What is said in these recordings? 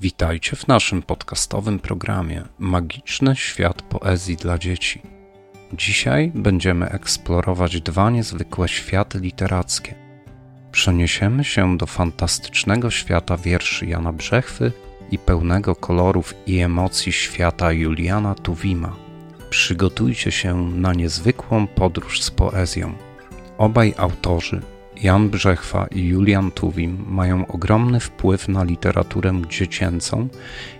Witajcie w naszym podcastowym programie Magiczny świat poezji dla dzieci. Dzisiaj będziemy eksplorować dwa niezwykłe światy literackie. Przeniesiemy się do fantastycznego świata wierszy Jana Brzechwy i pełnego kolorów i emocji świata Juliana Tuwima. Przygotujcie się na niezwykłą podróż z poezją. Obaj autorzy Jan Brzechwa i Julian Tuwim mają ogromny wpływ na literaturę dziecięcą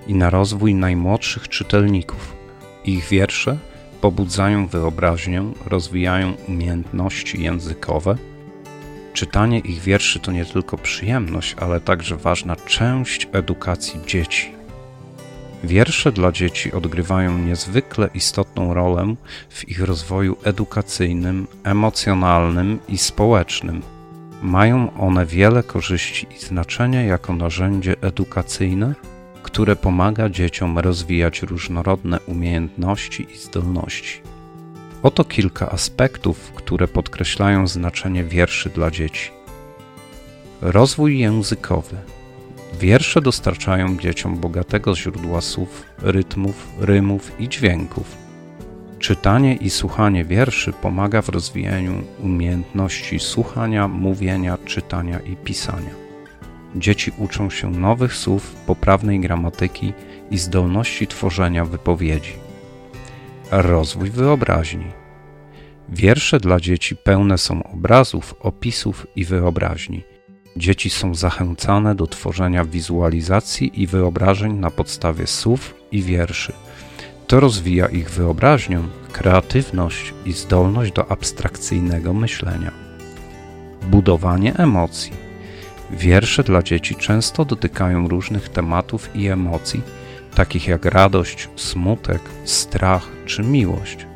i na rozwój najmłodszych czytelników. Ich wiersze pobudzają wyobraźnię, rozwijają umiejętności językowe. Czytanie ich wierszy to nie tylko przyjemność, ale także ważna część edukacji dzieci. Wiersze dla dzieci odgrywają niezwykle istotną rolę w ich rozwoju edukacyjnym, emocjonalnym i społecznym. Mają one wiele korzyści i znaczenia jako narzędzie edukacyjne, które pomaga dzieciom rozwijać różnorodne umiejętności i zdolności. Oto kilka aspektów, które podkreślają znaczenie wierszy dla dzieci. Rozwój językowy. Wiersze dostarczają dzieciom bogatego źródła słów, rytmów, rymów i dźwięków Czytanie i słuchanie wierszy pomaga w rozwijaniu umiejętności słuchania, mówienia, czytania i pisania. Dzieci uczą się nowych słów, poprawnej gramatyki i zdolności tworzenia wypowiedzi. Rozwój wyobraźni. Wiersze dla dzieci pełne są obrazów, opisów i wyobraźni. Dzieci są zachęcane do tworzenia wizualizacji i wyobrażeń na podstawie słów i wierszy to rozwija ich wyobraźnię, kreatywność i zdolność do abstrakcyjnego myślenia. Budowanie emocji. Wiersze dla dzieci często dotykają różnych tematów i emocji, takich jak radość, smutek, strach czy miłość.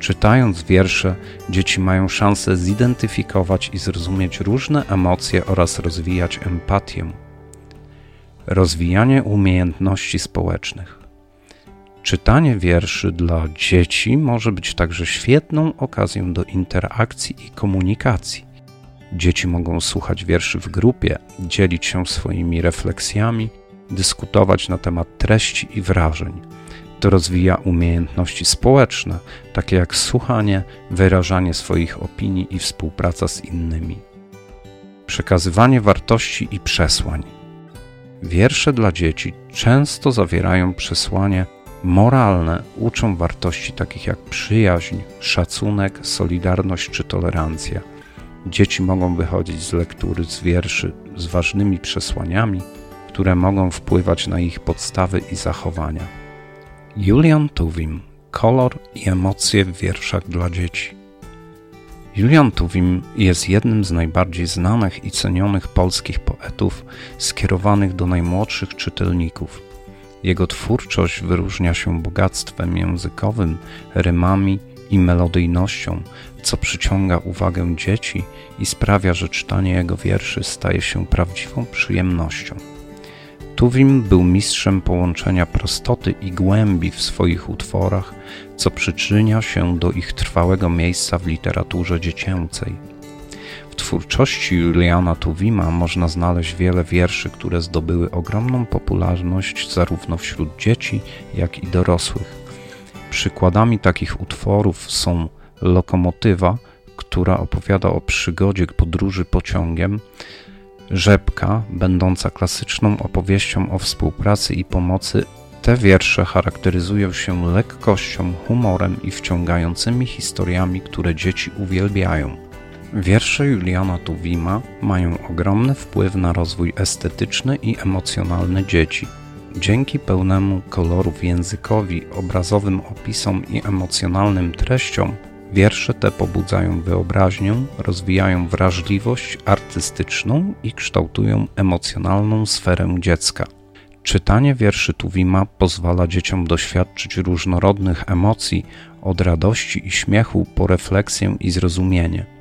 Czytając wiersze, dzieci mają szansę zidentyfikować i zrozumieć różne emocje oraz rozwijać empatię. Rozwijanie umiejętności społecznych. Czytanie wierszy dla dzieci może być także świetną okazją do interakcji i komunikacji. Dzieci mogą słuchać wierszy w grupie, dzielić się swoimi refleksjami, dyskutować na temat treści i wrażeń. To rozwija umiejętności społeczne, takie jak słuchanie, wyrażanie swoich opinii i współpraca z innymi. Przekazywanie wartości i przesłań. Wiersze dla dzieci często zawierają przesłanie moralne uczą wartości takich jak przyjaźń, szacunek, solidarność czy tolerancja. Dzieci mogą wychodzić z lektury z wierszy z ważnymi przesłaniami, które mogą wpływać na ich podstawy i zachowania. Julian Tuwim Kolor i emocje w wierszach dla dzieci. Julian Tuwim jest jednym z najbardziej znanych i cenionych polskich poetów skierowanych do najmłodszych czytelników. Jego twórczość wyróżnia się bogactwem językowym, rymami i melodyjnością, co przyciąga uwagę dzieci i sprawia, że czytanie jego wierszy staje się prawdziwą przyjemnością. Tuwim był mistrzem połączenia prostoty i głębi w swoich utworach, co przyczynia się do ich trwałego miejsca w literaturze dziecięcej. W twórczości Juliana Tuwima można znaleźć wiele wierszy, które zdobyły ogromną popularność zarówno wśród dzieci, jak i dorosłych. Przykładami takich utworów są Lokomotywa, która opowiada o przygodzie podróży pociągiem, Rzepka, będąca klasyczną opowieścią o współpracy i pomocy. Te wiersze charakteryzują się lekkością, humorem i wciągającymi historiami, które dzieci uwielbiają. Wiersze Juliana Tuwima mają ogromny wpływ na rozwój estetyczny i emocjonalny dzieci. Dzięki pełnemu kolorów językowi, obrazowym opisom i emocjonalnym treściom, wiersze te pobudzają wyobraźnię, rozwijają wrażliwość artystyczną i kształtują emocjonalną sferę dziecka. Czytanie wierszy Tuwima pozwala dzieciom doświadczyć różnorodnych emocji, od radości i śmiechu po refleksję i zrozumienie.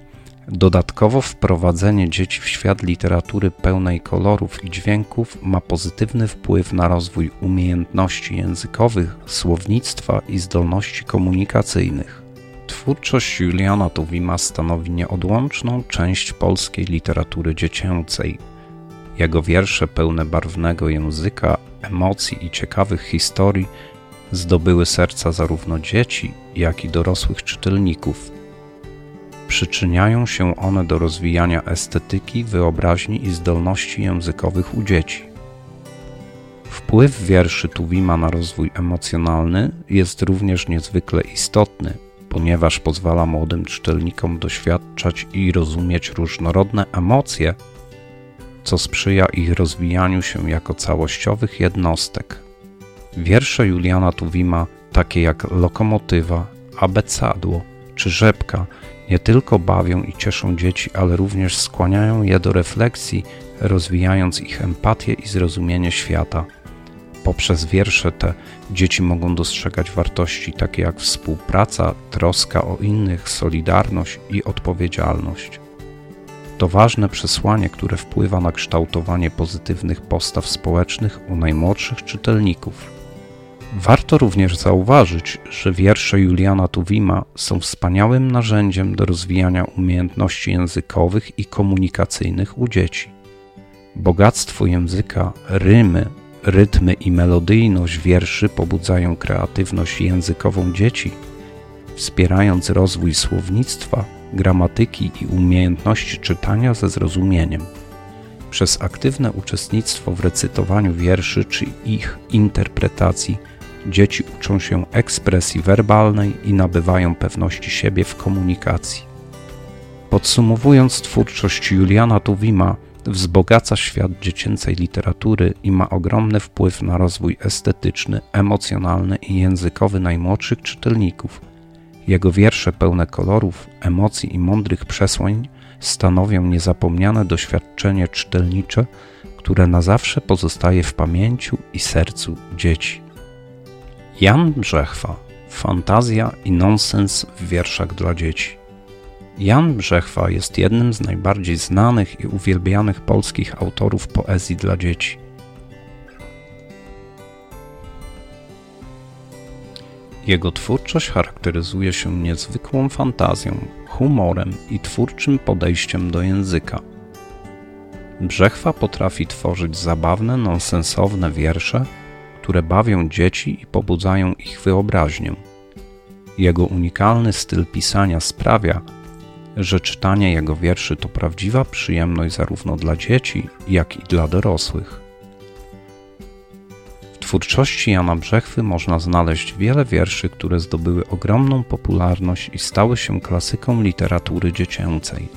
Dodatkowo wprowadzenie dzieci w świat literatury pełnej kolorów i dźwięków ma pozytywny wpływ na rozwój umiejętności językowych, słownictwa i zdolności komunikacyjnych. Twórczość Juliana Tuwima stanowi nieodłączną część polskiej literatury dziecięcej. Jego wiersze pełne barwnego języka emocji i ciekawych historii zdobyły serca zarówno dzieci, jak i dorosłych czytelników. Przyczyniają się one do rozwijania estetyki, wyobraźni i zdolności językowych u dzieci. Wpływ wierszy Tuwima na rozwój emocjonalny jest również niezwykle istotny, ponieważ pozwala młodym czytelnikom doświadczać i rozumieć różnorodne emocje, co sprzyja ich rozwijaniu się jako całościowych jednostek. Wiersze Juliana Tuwima, takie jak Lokomotywa, Abecadło czy Rzepka, nie tylko bawią i cieszą dzieci, ale również skłaniają je do refleksji, rozwijając ich empatię i zrozumienie świata. Poprzez wiersze te dzieci mogą dostrzegać wartości takie jak współpraca, troska o innych, solidarność i odpowiedzialność. To ważne przesłanie, które wpływa na kształtowanie pozytywnych postaw społecznych u najmłodszych czytelników. Warto również zauważyć, że wiersze Juliana Tuwima są wspaniałym narzędziem do rozwijania umiejętności językowych i komunikacyjnych u dzieci. Bogactwo języka, rymy, rytmy i melodyjność wierszy pobudzają kreatywność językową dzieci, wspierając rozwój słownictwa, gramatyki i umiejętności czytania ze zrozumieniem. Przez aktywne uczestnictwo w recytowaniu wierszy czy ich interpretacji dzieci uczą się ekspresji werbalnej i nabywają pewności siebie w komunikacji. Podsumowując, twórczość Juliana Tuwima wzbogaca świat dziecięcej literatury i ma ogromny wpływ na rozwój estetyczny, emocjonalny i językowy najmłodszych czytelników. Jego wiersze pełne kolorów, emocji i mądrych przesłań stanowią niezapomniane doświadczenie czytelnicze, które na zawsze pozostaje w pamięciu i sercu dzieci. Jan Brzechwa Fantazja i nonsens w wierszach dla dzieci. Jan Brzechwa jest jednym z najbardziej znanych i uwielbianych polskich autorów poezji dla dzieci. Jego twórczość charakteryzuje się niezwykłą fantazją, humorem i twórczym podejściem do języka. Brzechwa potrafi tworzyć zabawne, nonsensowne wiersze, które bawią dzieci i pobudzają ich wyobraźnię. Jego unikalny styl pisania sprawia, że czytanie jego wierszy to prawdziwa przyjemność zarówno dla dzieci, jak i dla dorosłych. W twórczości Jana Brzechwy można znaleźć wiele wierszy, które zdobyły ogromną popularność i stały się klasyką literatury dziecięcej.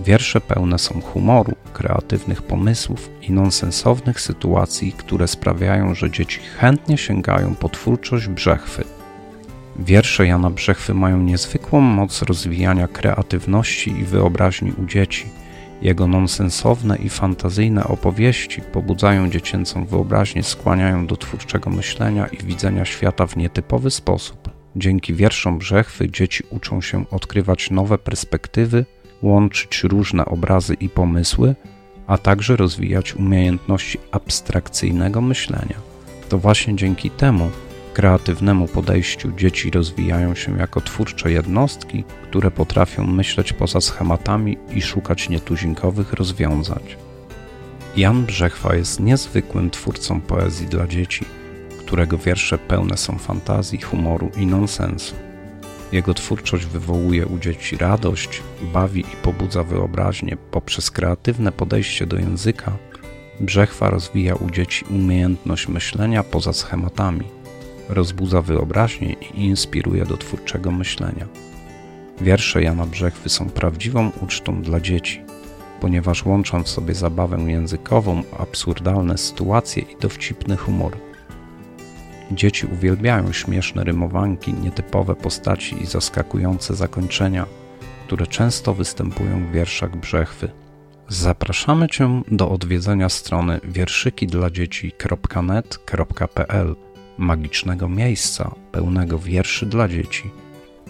Wiersze pełne są humoru, kreatywnych pomysłów i nonsensownych sytuacji, które sprawiają, że dzieci chętnie sięgają po twórczość Brzechwy. Wiersze Jana Brzechwy mają niezwykłą moc rozwijania kreatywności i wyobraźni u dzieci. Jego nonsensowne i fantazyjne opowieści pobudzają dziecięcą wyobraźnię, skłaniają do twórczego myślenia i widzenia świata w nietypowy sposób. Dzięki wierszom Brzechwy dzieci uczą się odkrywać nowe perspektywy, łączyć różne obrazy i pomysły, a także rozwijać umiejętności abstrakcyjnego myślenia. To właśnie dzięki temu kreatywnemu podejściu dzieci rozwijają się jako twórcze jednostki, które potrafią myśleć poza schematami i szukać nietuzinkowych rozwiązań. Jan Brzechwa jest niezwykłym twórcą poezji dla dzieci, którego wiersze pełne są fantazji, humoru i nonsensu. Jego twórczość wywołuje u dzieci radość, bawi i pobudza wyobraźnię poprzez kreatywne podejście do języka. Brzechwa rozwija u dzieci umiejętność myślenia poza schematami, rozbudza wyobraźnię i inspiruje do twórczego myślenia. Wiersze Jana Brzechwy są prawdziwą ucztą dla dzieci, ponieważ łączą w sobie zabawę językową, absurdalne sytuacje i dowcipny humor. Dzieci uwielbiają śmieszne rymowanki, nietypowe postaci i zaskakujące zakończenia, które często występują w wierszach Brzechwy. Zapraszamy Cię do odwiedzenia strony wierszykidladzieci.net.pl, magicznego miejsca pełnego wierszy dla dzieci.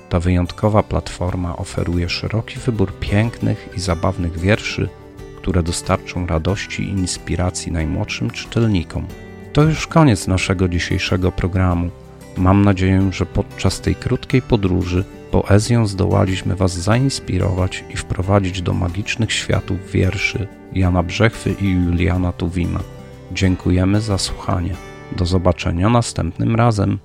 Ta wyjątkowa platforma oferuje szeroki wybór pięknych i zabawnych wierszy, które dostarczą radości i inspiracji najmłodszym czytelnikom. To już koniec naszego dzisiejszego programu. Mam nadzieję, że podczas tej krótkiej podróży poezją zdołaliśmy Was zainspirować i wprowadzić do magicznych światów wierszy Jana Brzechwy i Juliana Tuwima. Dziękujemy za słuchanie. Do zobaczenia następnym razem.